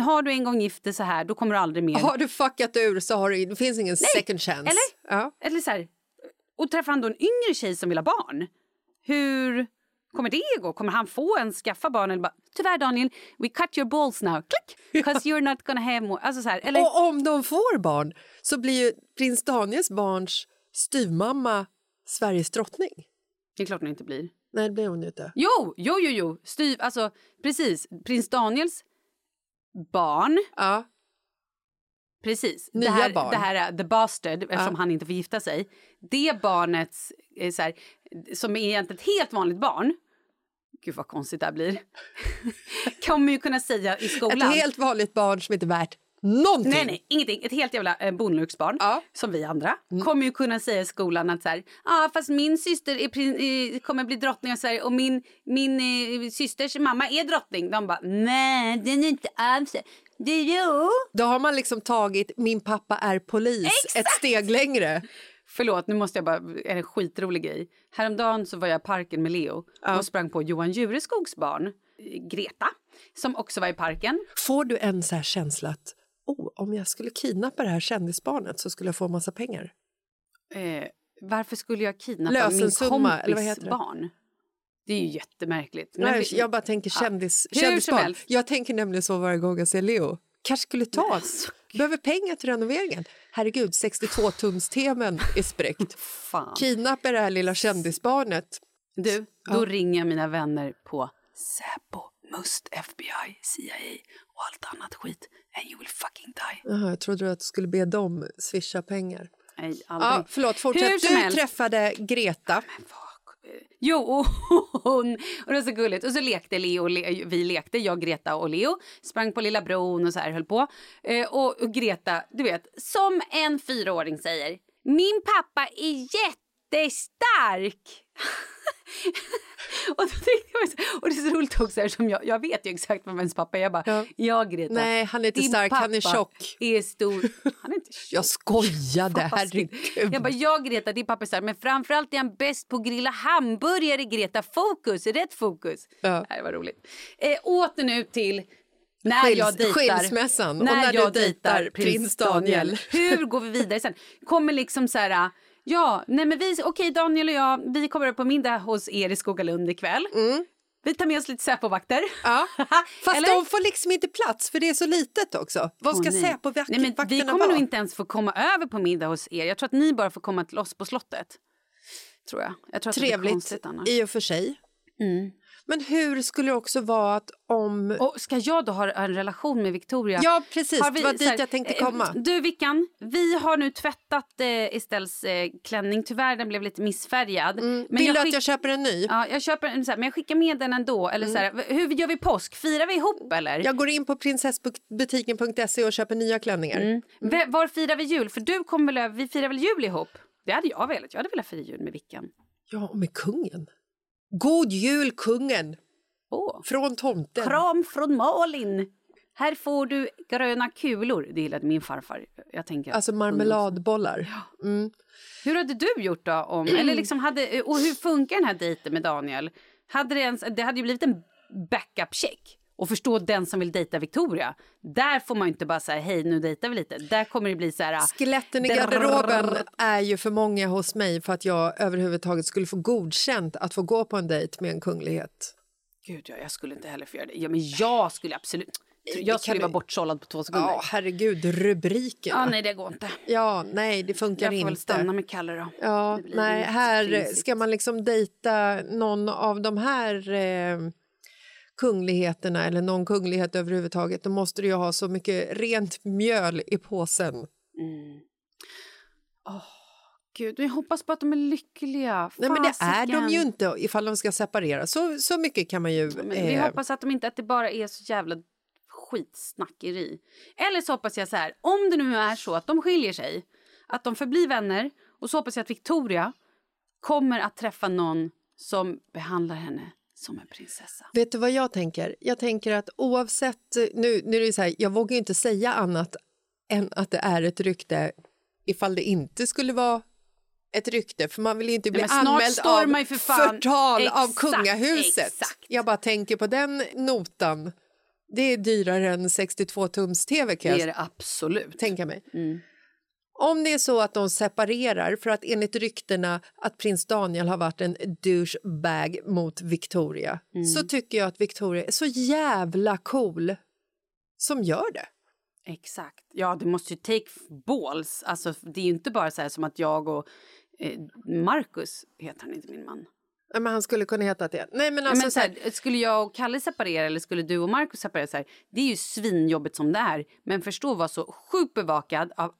har du en gång gift dig så här, då kommer du aldrig mer. Har du fuckat ur så har du, det finns ingen second chance. Eller? Ja. Eller så här, och träffar han då en yngre tjej som vill ha barn? Hur kommer det gå? Kommer han få en skaffa barn? Eller bara, tyvärr Daniel, we cut your balls now. Click! Because you're not gonna have more. Alltså så här, eller, Och om de får barn så blir ju prins Daniels barns styvmamma Sveriges drottning. det är klart hon inte blir. Nej, det blir hon inte. Jo, jo, jo, jo. Styv, alltså precis. Prins Daniels barn, Ja. precis. Nya det här, barn. Det här är the bastard, eftersom han inte får gifta sig. Det barnets, eh, så här, som är egentligen ett helt vanligt barn, gud vad konstigt det här blir, kommer ju kunna säga i skolan. Ett helt vanligt barn som inte är värt någonting. Nej, nej, ingenting. Ett helt jävla eh, bonluxbarn, Ja. som vi andra, kommer ju kunna säga i skolan att så här, ah, fast min syster är, eh, kommer bli drottning och, så här, och min, min eh, systers mamma är drottning. De bara, nej, den är inte alls det. Jo. Då har man liksom tagit min pappa är polis ett steg längre. Förlåt, nu måste jag bara, en skitrolig grej. Häromdagen så var jag i parken med Leo och sprang på Johan Jureskogs barn, eh, Greta, som också var i parken. Får du en så känsla att oh, om jag skulle kidnappa det här kändisbarnet så skulle jag få massa pengar? Eh, varför skulle jag kidnappa Lösensumma, min eller vad kompis heter det? barn? Det är ju jättemärkligt. Nej, vi- jag bara tänker kändis, som kändisbarn. Jag tänker nämligen så varje gång jag ser Leo. Kanske skulle ta alltså, Behöver pengar till renoveringen. Herregud, 62-tumstemen är spräckt. Kidnappa det här lilla kändisbarnet. Du, då ringer jag mina vänner på Säpo, Must, FBI, CIA och allt annat skit. And you will fucking die. Jaha, jag trodde att du skulle be dem swisha pengar. Nej, aldrig. Ja, förlåt, fortsätt. Du helst. träffade Greta. Jo, och hon, och det var så gulligt. Och så lekte Leo, och Le, vi lekte, jag, Greta och Leo. Sprang på lilla bron och så här höll på. Eh, och, och Greta, du vet, som en fyraåring säger, min pappa är jättestark. och, då tänkte jag, så- och det är så roligt också eftersom jag, jag vet ju exakt vem ens pappa är. Jag bara, ja, Ja. Greta. Nej, han är inte din stark, han är tjock. är stor. Han är inte tjock. Jag skojade, herregud. Jag bara, ja Greta, din pappa är stark, men framförallt är han bäst på att grilla hamburgare Greta. Fokus, rätt fokus. Ja. Det var roligt. Eh, åter nu till när Skils- jag dejtar. skilsmässan och när du dejtar prins Daniel. Hur går vi vidare sen? Kommer liksom så här... Ja, nej men vi, okej Daniel och jag, vi kommer på middag hos er i Skogalund ikväll. Vi tar med oss lite Säpovakter. Mm. Ja. Fast Eller? de får liksom inte plats för det är så litet också. Vad ska nej. Säpovakterna men Vi kommer vara? nog inte ens få komma över på middag hos er. Jag tror att ni bara får komma till oss på slottet. Tror jag. jag tror Trevligt i och för sig. Mm. Men hur skulle det också vara att om... Och ska jag då ha en relation med Victoria? Ja, precis. Har Det var dit här, jag tänkte eh, komma. Du Vickan, vi har nu tvättat eh, Estelles eh, klänning. Tyvärr den blev lite missfärgad. Men Vill du att jag köper en ny? Ja, jag köper en så här, men jag skickar med den ändå. Eller så här, hur gör vi påsk? Firar vi ihop eller? Jag går in på prinsessbutiken.se och köper nya klänningar. Mm. V- Var firar vi jul? För du kommer väl över, vi firar väl jul ihop? Det hade jag velat. Jag hade velat fira jul med Vickan. Ja, och med kungen. God jul, kungen! Åh. Från tomten. Kram från Malin! Här får du gröna kulor. Det gillade min farfar. Jag tänker. Alltså marmeladbollar. Mm. Hur hade du gjort då? Om, eller liksom hade, och hur funkar den här dejten med Daniel? Hade det, ens, det hade ju blivit en backup-check. Och förstå den som vill dejta Victoria. Där får man inte bara säga hej nu dejtar vi lite. Där kommer det bli så här... Skeletten i garderoben är ju för många hos mig för att jag överhuvudtaget skulle få godkänt att få gå på en dejt med en kunglighet. Gud, ja, jag skulle inte heller få göra det. Ja, men jag skulle absolut... Jag skulle vara bortsållad på två sekunder. Ja, Ja, herregud, rubrikerna. nej, det går inte. Ja, nej, det funkar Jag får inte. väl stanna med Kalle då. Ja, nej, inte här ska man liksom dejta någon av de här eh, kungligheterna eller någon kunglighet överhuvudtaget då måste du ju ha så mycket rent mjöl i påsen. Gud, jag hoppas på att de är lyckliga. Nej, men det är de ju inte ifall de ska separera. Så, så mycket kan man ju... Men vi eh, hoppas att, de inte, att det bara är så jävla skitsnackeri. Eller så hoppas jag så här, om det nu är så att de skiljer sig att de förblir vänner och så hoppas jag att Victoria kommer att träffa någon som behandlar henne som en prinsessa. Vet du vad jag tänker? Jag tänker att oavsett... Nu, nu är det så här, jag vågar inte säga annat än att det är ett rykte ifall det inte skulle vara ett rykte, för man vill ju inte bli Nej, anmäld av för fan- förtal av Exakt, kungahuset. exakt. Jag bara tänker på den notan. Det är dyrare än 62-tums-tv kan Det jag är det absolut. tänka mig. Mm. Om det är så att de separerar för att enligt ryktena att prins Daniel har varit en douchebag mot Victoria Mm. så tycker jag att Victoria är så jävla cool som gör det. Exakt. Ja, du måste ju take balls. Alltså, det är ju inte bara så här som att jag och eh, Marcus, heter han inte min man? Ja, Men han skulle kunna heta det. Nej, men Nej, alltså, men så här, skulle jag och Kalle separera eller skulle du och Marcus separera? Så här, det är ju svinjobbigt som det är. Men förstå att vara så sjukt bevakad av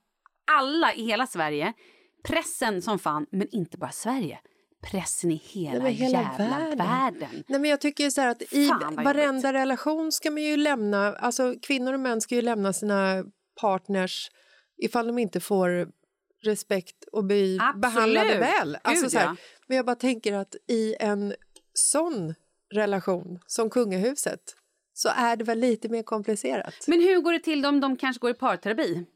alla i hela Sverige. Pressen som fan, men inte bara Sverige. Pressen i hela, Nej, hela jävla världen. världen. Nej, men jag tycker så här att i varenda relation ska man ju lämna... Alltså kvinnor och män ska ju lämna sina partners ifall de inte får respekt och bli Absolut. behandlade väl. Alltså, Gud, så här, ja. Men jag bara tänker att i en sån relation som kungahuset så är det väl lite mer komplicerat. Men hur går det till om de kanske går i parterapi?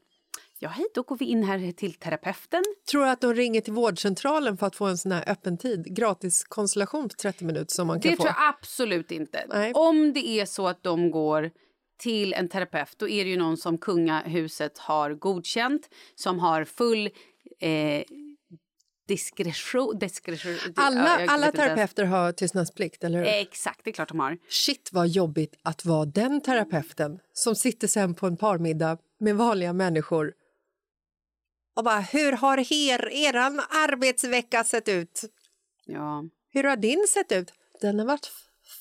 Ja, hej, då går vi in här till terapeuten. Tror du att de ringer till vårdcentralen för att få en sån här öppen tid, gratis konsultation på 30 minuter som man kan Det få? tror jag absolut inte. Nej. Om det är så att de går till en terapeut, då är det ju någon som kungahuset har godkänt, som har full eh, diskretion... diskretion Alla, ja, alla ens. terapeuter har tystnadsplikt, eller hur? Exakt, det är klart de har. Shit vad jobbigt att vara den terapeuten som sitter sen på en parmiddag med vanliga människor och bara, hur har her, eran arbetsvecka sett ut? Ja. Hur har din sett ut? Den har varit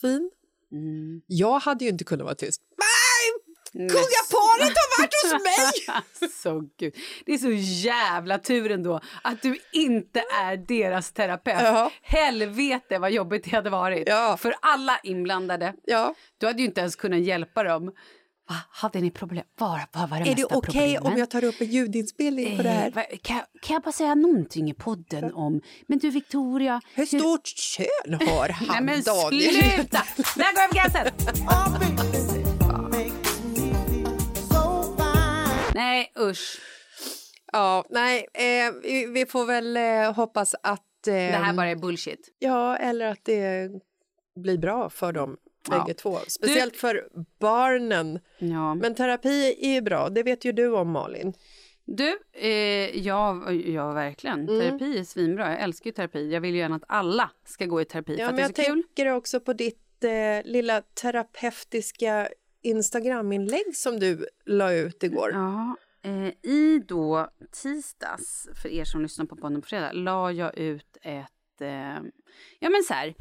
fin. Mm. Jag hade ju inte kunnat vara tyst. Nej, kungaparet har varit hos mig! Så gud. Det är så jävla tur ändå att du inte är deras terapeut. Ja. Helvete vad jobbigt det hade varit. Ja. För alla inblandade. Ja. Du hade ju inte ens kunnat hjälpa dem. Va, hade ni problem? Vad vad var det Är det okej problemen? om jag tar upp en ljudinspelning på det Eh, här? va- kan, jag- kan jag bara säga någonting i podden om... Men du Victoria... Hur stort kön har Nej han, men Daniel? sluta! Där går över gränsen! Nej usch. Ja, nej, eh, vi, vi får väl eh, hoppas att... Eh, Det här bara är bullshit. Ja, eller att det blir bra för dem Ja. bägge två. Speciellt för barnen. Ja. Men terapi är ju bra, det vet ju du om Malin. Du, eh, ja, ja verkligen. Mm. Terapi är svinbra. Jag älskar ju terapi. Jag vill ju gärna att alla ska gå i terapi för Ja, att men det är jag så kul. tänker också på ditt eh, lilla terapeutiska Instagram-inlägg som du la ut igår. Ja, eh, I då tisdags, för er som lyssnar på podden på fredag, la jag ut ett... Eh, ja, men så här.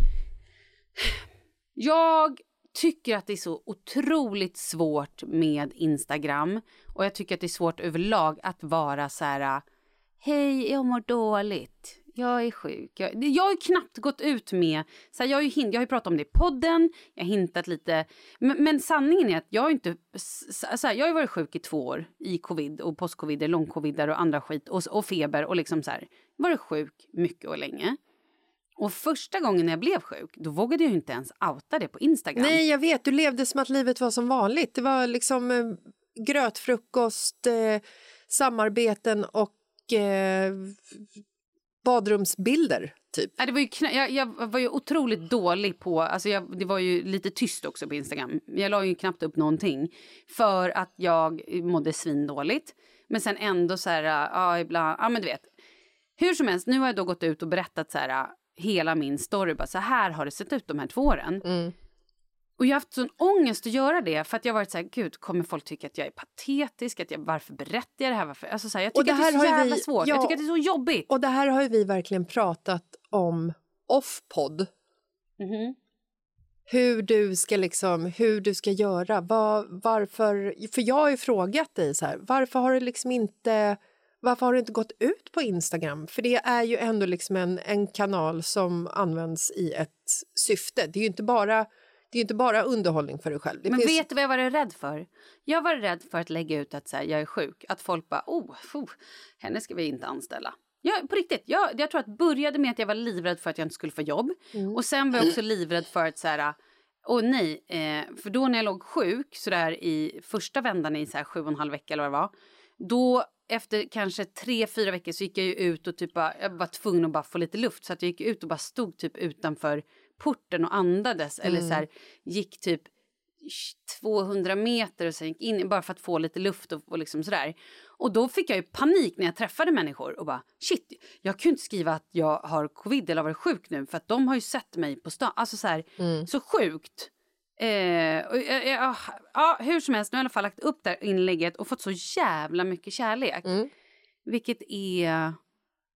Jag tycker att det är så otroligt svårt med Instagram. Och jag tycker att det är svårt överlag att vara så här... Äh, Hej, jag mår dåligt. Jag är sjuk. Jag, jag har ju knappt gått ut med... Så här, jag, har ju hint, jag har ju pratat om det i podden, jag har hintat lite. Men, men sanningen är att jag har inte... Så här, jag har varit sjuk i två år i covid och postcovid, långcovid och andra skit och, och feber och liksom så här. Varit sjuk mycket och länge. Och första gången jag blev sjuk, då vågade jag inte ens outa det på Instagram. Nej, jag vet, du levde som att livet var som vanligt. Det var liksom eh, grötfrukost, eh, samarbeten och eh, badrumsbilder, typ. Ja, det var ju jag, jag var ju otroligt dålig på... Alltså jag, det var ju lite tyst också på Instagram. Jag la ju knappt upp någonting för att jag mådde svindåligt. Men sen ändå så här... Ja, ibland... Ja, men du vet. Hur som helst, nu har jag då gått ut och berättat så här hela min story. Bara, så här har det sett ut de här två åren. Och jag har haft sån ångest att göra det för att jag varit så här, gud, kommer folk tycka att jag är patetisk? Att jag, varför berättar jag det här? Varför? Alltså så här, jag tycker det att det är så jävla vi- svårt. ja. Jag tycker att det är så jobbigt. Och det här har ju vi verkligen pratat om off-podd. Mhm. Hur du ska liksom, hur du ska göra. Var, varför, för jag har ju frågat dig så här, varför har du liksom inte varför har du inte gått ut på Instagram? För det är ju ändå liksom en, en kanal som används i ett syfte. Det är ju inte bara Det är inte bara underhållning för dig själv. Det Men finns... vet du vad jag var rädd för? Jag var rädd för att lägga ut att så här, jag är sjuk. Att folk bara, oh, oh henne ska vi inte anställa. Ja, på riktigt. Jag, jag tror att började med att jag var livrädd för att jag inte skulle få jobb. Och sen var jag också livrädd för att så här, åh nej, eh, för då när jag låg sjuk så där i första vändan i så här sju och en halv vecka eller vad det var. Då efter kanske tre, fyra veckor så gick jag ut och typ bara, jag var tvungen att bara få lite luft så att jag gick ut och bara stod typ utanför porten och andades eller så här gick typ 200 meter och sen gick in bara för att få lite luft och, och liksom sådär. Och då fick jag ju panik när jag träffade människor och bara shit, jag kunde inte skriva att jag har covid eller varit sjuk nu för att de har ju sett mig på stan. Alltså så här, så sjukt. Eh, och, eh, ja, ja, hur som helst, nu har jag i alla fall lagt upp det här inlägget och fått så jävla mycket kärlek. Vilket är...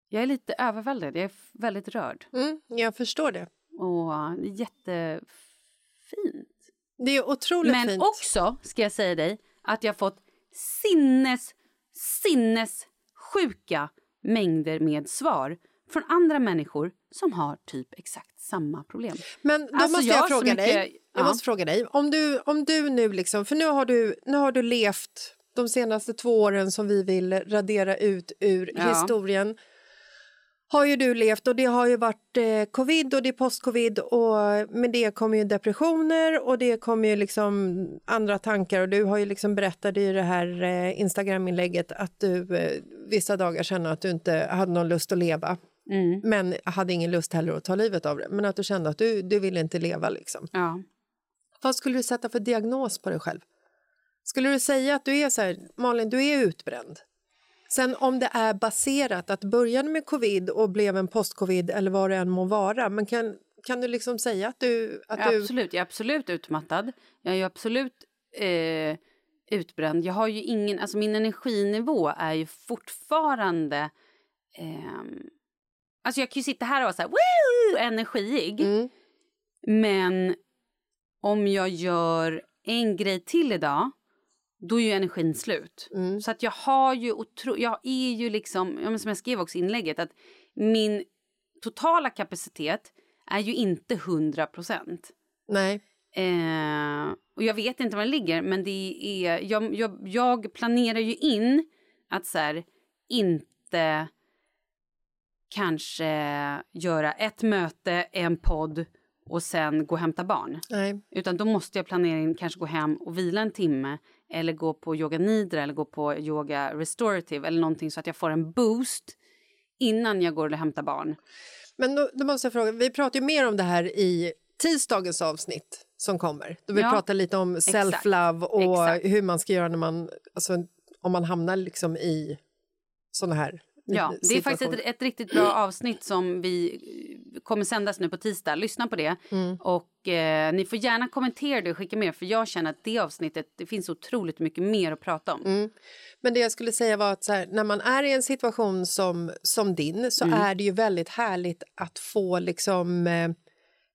Jag är lite överväldigad, jag är väldigt rörd. Mm, jag förstår det. Och eh, det är jättefint. Det är otroligt Men fint. också, ska jag säga dig, att jag har fått sinnes, sinnes sjuka mängder med svar från andra människor som har typ exakt samma problem. Men då Alltså, måste jag jag, fråga mycket- dig. Jag ja. måste fråga dig. Om du, om du nu liksom, för nu har du, nu har du levt de senaste två åren som vi vill radera ut ur Ja. historien. Har ju du levt och det har ju varit eh, covid och det är post-covid och med det kommer ju depressioner och det kommer ju liksom andra tankar och du har ju liksom berättat i det här eh, Instagram-inlägget att du eh, vissa dagar kände att du inte hade någon lust att leva Mm. men hade ingen lust heller att ta livet av det. Men att du kände att du, du ville inte leva. Liksom. Ja. Vad skulle du sätta för diagnos på dig själv? Skulle du säga att du är så här, Malin, du är utbränd? Sen om det är baserat att började med covid och blev en post-covid eller vad det än må vara, men kan, kan du liksom säga att du... Att Ja, du Absolut, jag är absolut utmattad. Jag är absolut eh, utbränd. Jag har ju ingen, alltså min energinivå är ju fortfarande... ehm, alltså jag kan ju sitta här och vara så här, woo, energiig. Mm. Men om jag gör en grej till idag, då är ju energin slut. Mm. Så att jag har ju otro, jag är ju liksom, som jag skrev också i inlägget, att min totala kapacitet är ju inte 100 procent. Nej. Eh, och jag vet inte var den ligger, men det är, jag, jag, jag planerar ju in att så här, inte kanske göra ett möte, en podd och sen gå och hämta barn. Nej. Utan då måste jag planera in, kanske gå hem och vila en timme eller gå på yoga nidra eller gå på yoga restorative eller någonting så att jag får en boost innan jag går och hämtar barn. Men då, då måste jag fråga, vi pratar ju mer om det här i tisdagens avsnitt som kommer. Då vi Ja, pratar lite om self-love och Exakt. hur man ska göra när man, alltså, om man hamnar liksom i såna här Ja, det är faktiskt ett, ett riktigt bra avsnitt som vi eh, kommer sändas nu på tisdag. Lyssna på det. Mm. Och eh, ni får gärna kommentera det och skicka med för jag känner att det avsnittet, det finns otroligt mycket mer att prata om. Mm. Men det jag skulle säga var att här, när man är i en situation som, som din så Mm. är det ju väldigt härligt att få liksom eh,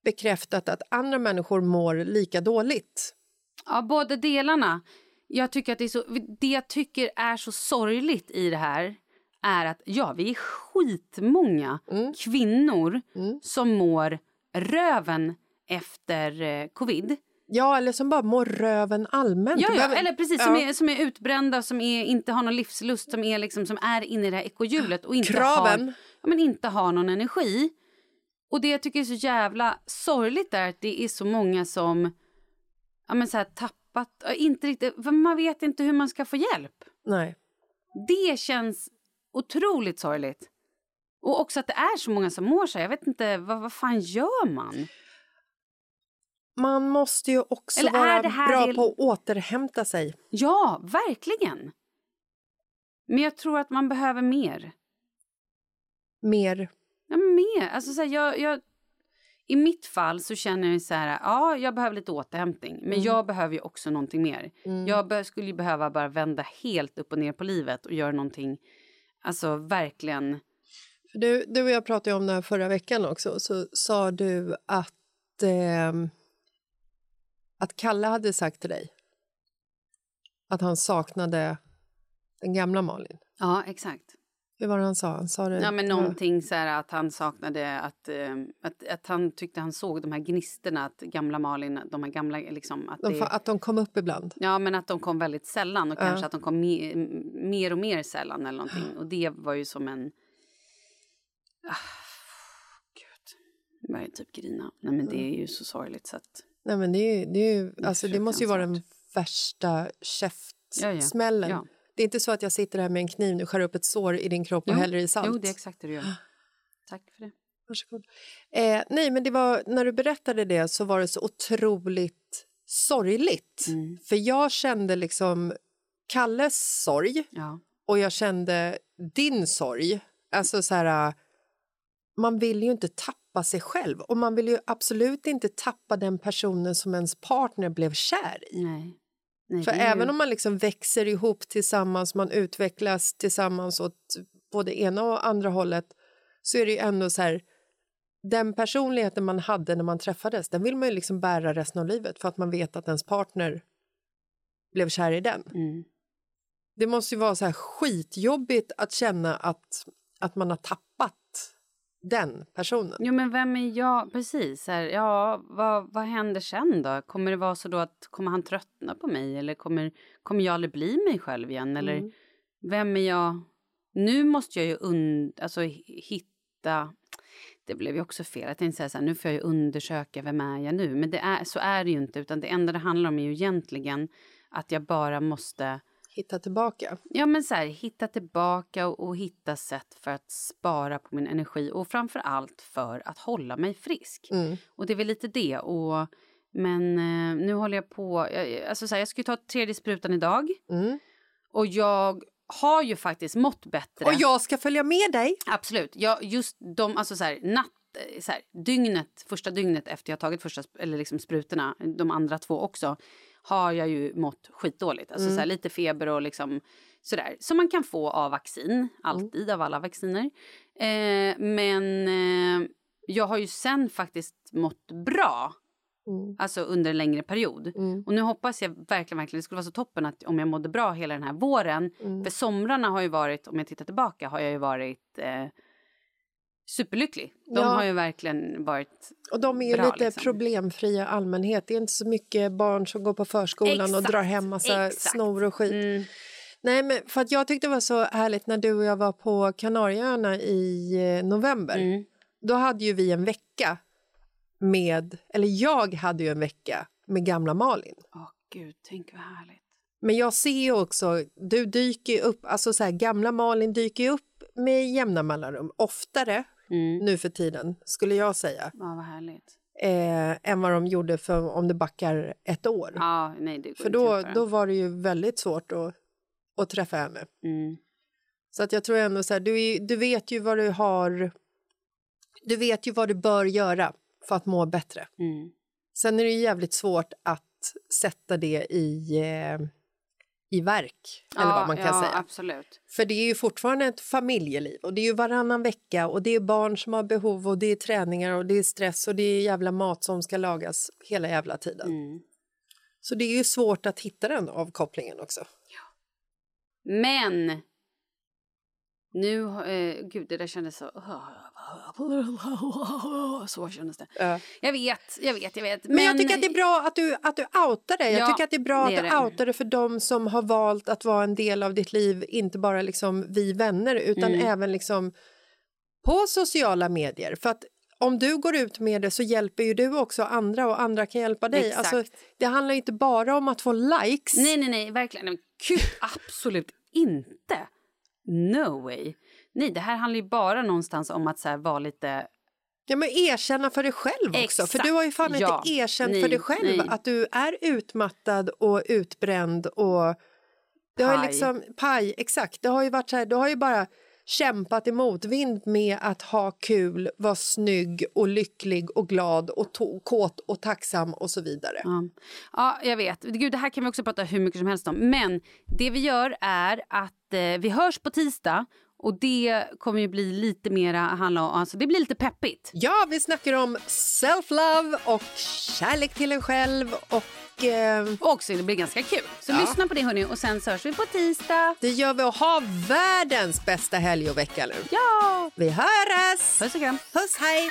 bekräftat att andra människor mår lika dåligt. Ja, båda delarna. Jag tycker att det, är så, det jag tycker är så sorgligt i det här är att ja, vi är skitmånga kvinnor som mår röven efter eh, covid. Ja, eller som bara mår röven allmänt. Ja, ja, behöver- eller precis, som, ja. är, som är utbrända, som är, inte har någon livslust, som är, liksom, som är inne i det här ekohjulet och inte Kraven. har, ja, men inte har någon energi. Och det jag tycker är så jävla sorgligt är att det är så många som ja, men så här, tappat, inte riktigt, man vet inte hur man ska få hjälp. Nej. Det känns otroligt sorgligt. Och också att det är så många som mår så. Jag vet inte, vad, vad fan gör man? Man måste ju också Eller vara bra del- på att återhämta sig. Ja, verkligen. Men jag tror att man behöver mer. Mer. Ja, mer. Alltså, så här, jag, jag, I mitt fall så känner jag så här, ja, jag behöver lite återhämtning. Men jag behöver ju också någonting mer. Jag be, skulle ju behöva bara vända helt upp och ner på livet och göra någonting, alltså verkligen. För Du, du och jag pratade om det här förra veckan också. Så sa du att, ehm, att Kalle hade sagt till dig att han saknade den gamla Malin. Ja, exakt. Hur var det han sa? Han sa det, Ja, men någonting så här att han saknade att, eh, att, att han tyckte han såg de här gnistorna, att gamla Malin, de här gamla liksom att de, det, att de kom upp ibland. Ja, men att de kom väldigt sällan och Ja. kanske att de kom mer, mer och mer sällan eller någonting. Och det var ju som en... Ah, gud, jag börjar typ grina. Nej, men det är ju så sorgligt så att... Nej, men det, är, det, är ju, alltså, det måste ju vara den värsta käftsmällen. Ja. Det är inte så att jag sitter här med en kniv och skär upp ett sår i din kropp och häller i salt. Jo, det är exakt det du gör. Tack för det. Varsågod. Eh, nej, men det var, när du berättade det så var det så otroligt sorgligt. Mm. För jag kände liksom Kalles sorg Ja. och jag kände din sorg. Alltså så här, man vill ju inte tappa sig själv och man vill ju absolut inte tappa den personen som ens partner blev kär i. Nej. Nej För även ju... om man liksom växer ihop tillsammans, man utvecklas tillsammans åt både ena och andra hållet så är det ju ändå så här den personligheten man hade när man träffades, den vill man ju liksom bära resten av livet för att man vet att ens partner blev kär i den. Mm. Det måste ju vara så här skitjobbigt att känna att, att man har tappat den personen. Jo, men vem är jag? Precis. Här, ja, vad, vad händer sen då? Kommer det vara så då att kommer han tröttna på mig eller kommer, kommer jag aldrig bli mig själv igen? Eller Mm. vem är jag? Nu måste jag ju un, alltså, hi- hitta... Det blev ju också fel. Jag tänkte säga så här, nu får jag ju undersöka vem är jag nu. Men det är, så är det ju inte. Utan det enda det handlar om är ju egentligen att jag bara måste Hitta tillbaka. Ja, men så här, hitta tillbaka och, och hitta sätt för att spara på min energi och framför allt för att hålla mig frisk. Mm. Och det är väl lite det. Och, men eh, nu håller jag på... Jag, alltså så här, jag ska ju ta tredje sprutan idag Mm. och jag har ju faktiskt mått bättre. Och jag ska följa med dig. Absolut. Jag, just de, alltså så här, natt, eh, så här, dygnet, första dygnet efter jag tagit första eller liksom sprutorna, de andra två också, har jag ju mått skitdåligt. Alltså så här, lite feber och liksom sådär. Som man kan få av vaccin, alltid av alla vacciner. Eh, men eh, jag har ju sen faktiskt mått bra. Alltså under en längre period. Och nu hoppas jag verkligen, verkligen, det skulle vara så toppen att om jag mådde bra hela den här våren. För somrarna har ju varit, om jag tittar tillbaka, har jag ju varit eh, superlycklig. De Ja. har ju verkligen varit Och de är ju bra, lite liksom. problemfria allmänhet. Det är inte så mycket barn som går på förskolan och Exakt, drar hem massa exakt. snor och skit. Mm. Nej, men för att jag tyckte det var så härligt när du och jag var på Kanarieöarna i eh, november. Mm. Då hade ju vi en vecka med, eller jag hade ju en vecka med gamla Malin. Åh gud, tänk vad härligt. Men jag ser också, du dyker upp, alltså så här, gamla Malin dyker upp med jämna mellanrum, oftare Mm. nu för tiden skulle jag säga, Ja, vad härligt. eh, än vad de gjorde för om det backar ett år. Ja, nej, det går för då, då var det ju väldigt svårt att, att träffa henne. Mm. Så att jag tror ändå så här, du, är, du vet ju vad du har, du vet ju vad du bör göra för att må bättre. Mm. Sen är det ju jävligt svårt att sätta det i, eh, i verk, eller ja, vad man kan ja, säga. absolut. För det är ju fortfarande ett familjeliv och det är ju varannan vecka och det är barn som har behov och det är träningar och det är stress och det är jävla mat som ska lagas hela jävla tiden. Mm. Så det är ju svårt att hitta den avkopplingen också. Men nu, eh, gud det där kändes så... Så kändes det. Ja. Jag vet, jag vet, jag vet. Men, jag tycker att det är bra att du, att du outar det. Jag Ja, tycker att det är bra det är att du det. outar det för dem som har valt att vara en del av ditt liv, inte bara liksom vi vänner utan Mm. även liksom på sociala medier. För att om du går ut med det så hjälper ju du också andra och andra kan hjälpa dig. Exakt. Alltså, det handlar inte bara om att få likes. Nej, nej, nej, verkligen. Men Gud, absolut inte. No way. Nej, det här handlar ju bara någonstans om att så vara lite... Ja, men erkänna för dig själv också. Exakt. För du har ju fan Ja. inte erkänt Nej, för dig själv nej. att du är utmattad och utbränd och det har Paj. liksom paj, exakt. Det har ju varit så här, du har ju bara kämpat i motvind med att ha kul, vara snygg och lycklig och glad och to- kåt och tacksam och så vidare. Ja. ja, jag vet. Gud, det här kan vi också prata hur mycket som helst om. Men det vi gör är att eh, vi hörs på tisdag Och det kommer ju bli lite mera handla om, alltså det blir lite peppigt. Ja, vi snackar om self-love och kärlek till en själv och... Eh, Och också det blir ganska kul. Så Ja. lyssna på det hörni och sen så hörs vi på tisdag. det gör vi och ha världens bästa helg och vecka nu. Ja! Vi hörs! Puss och kram. Puss, hej!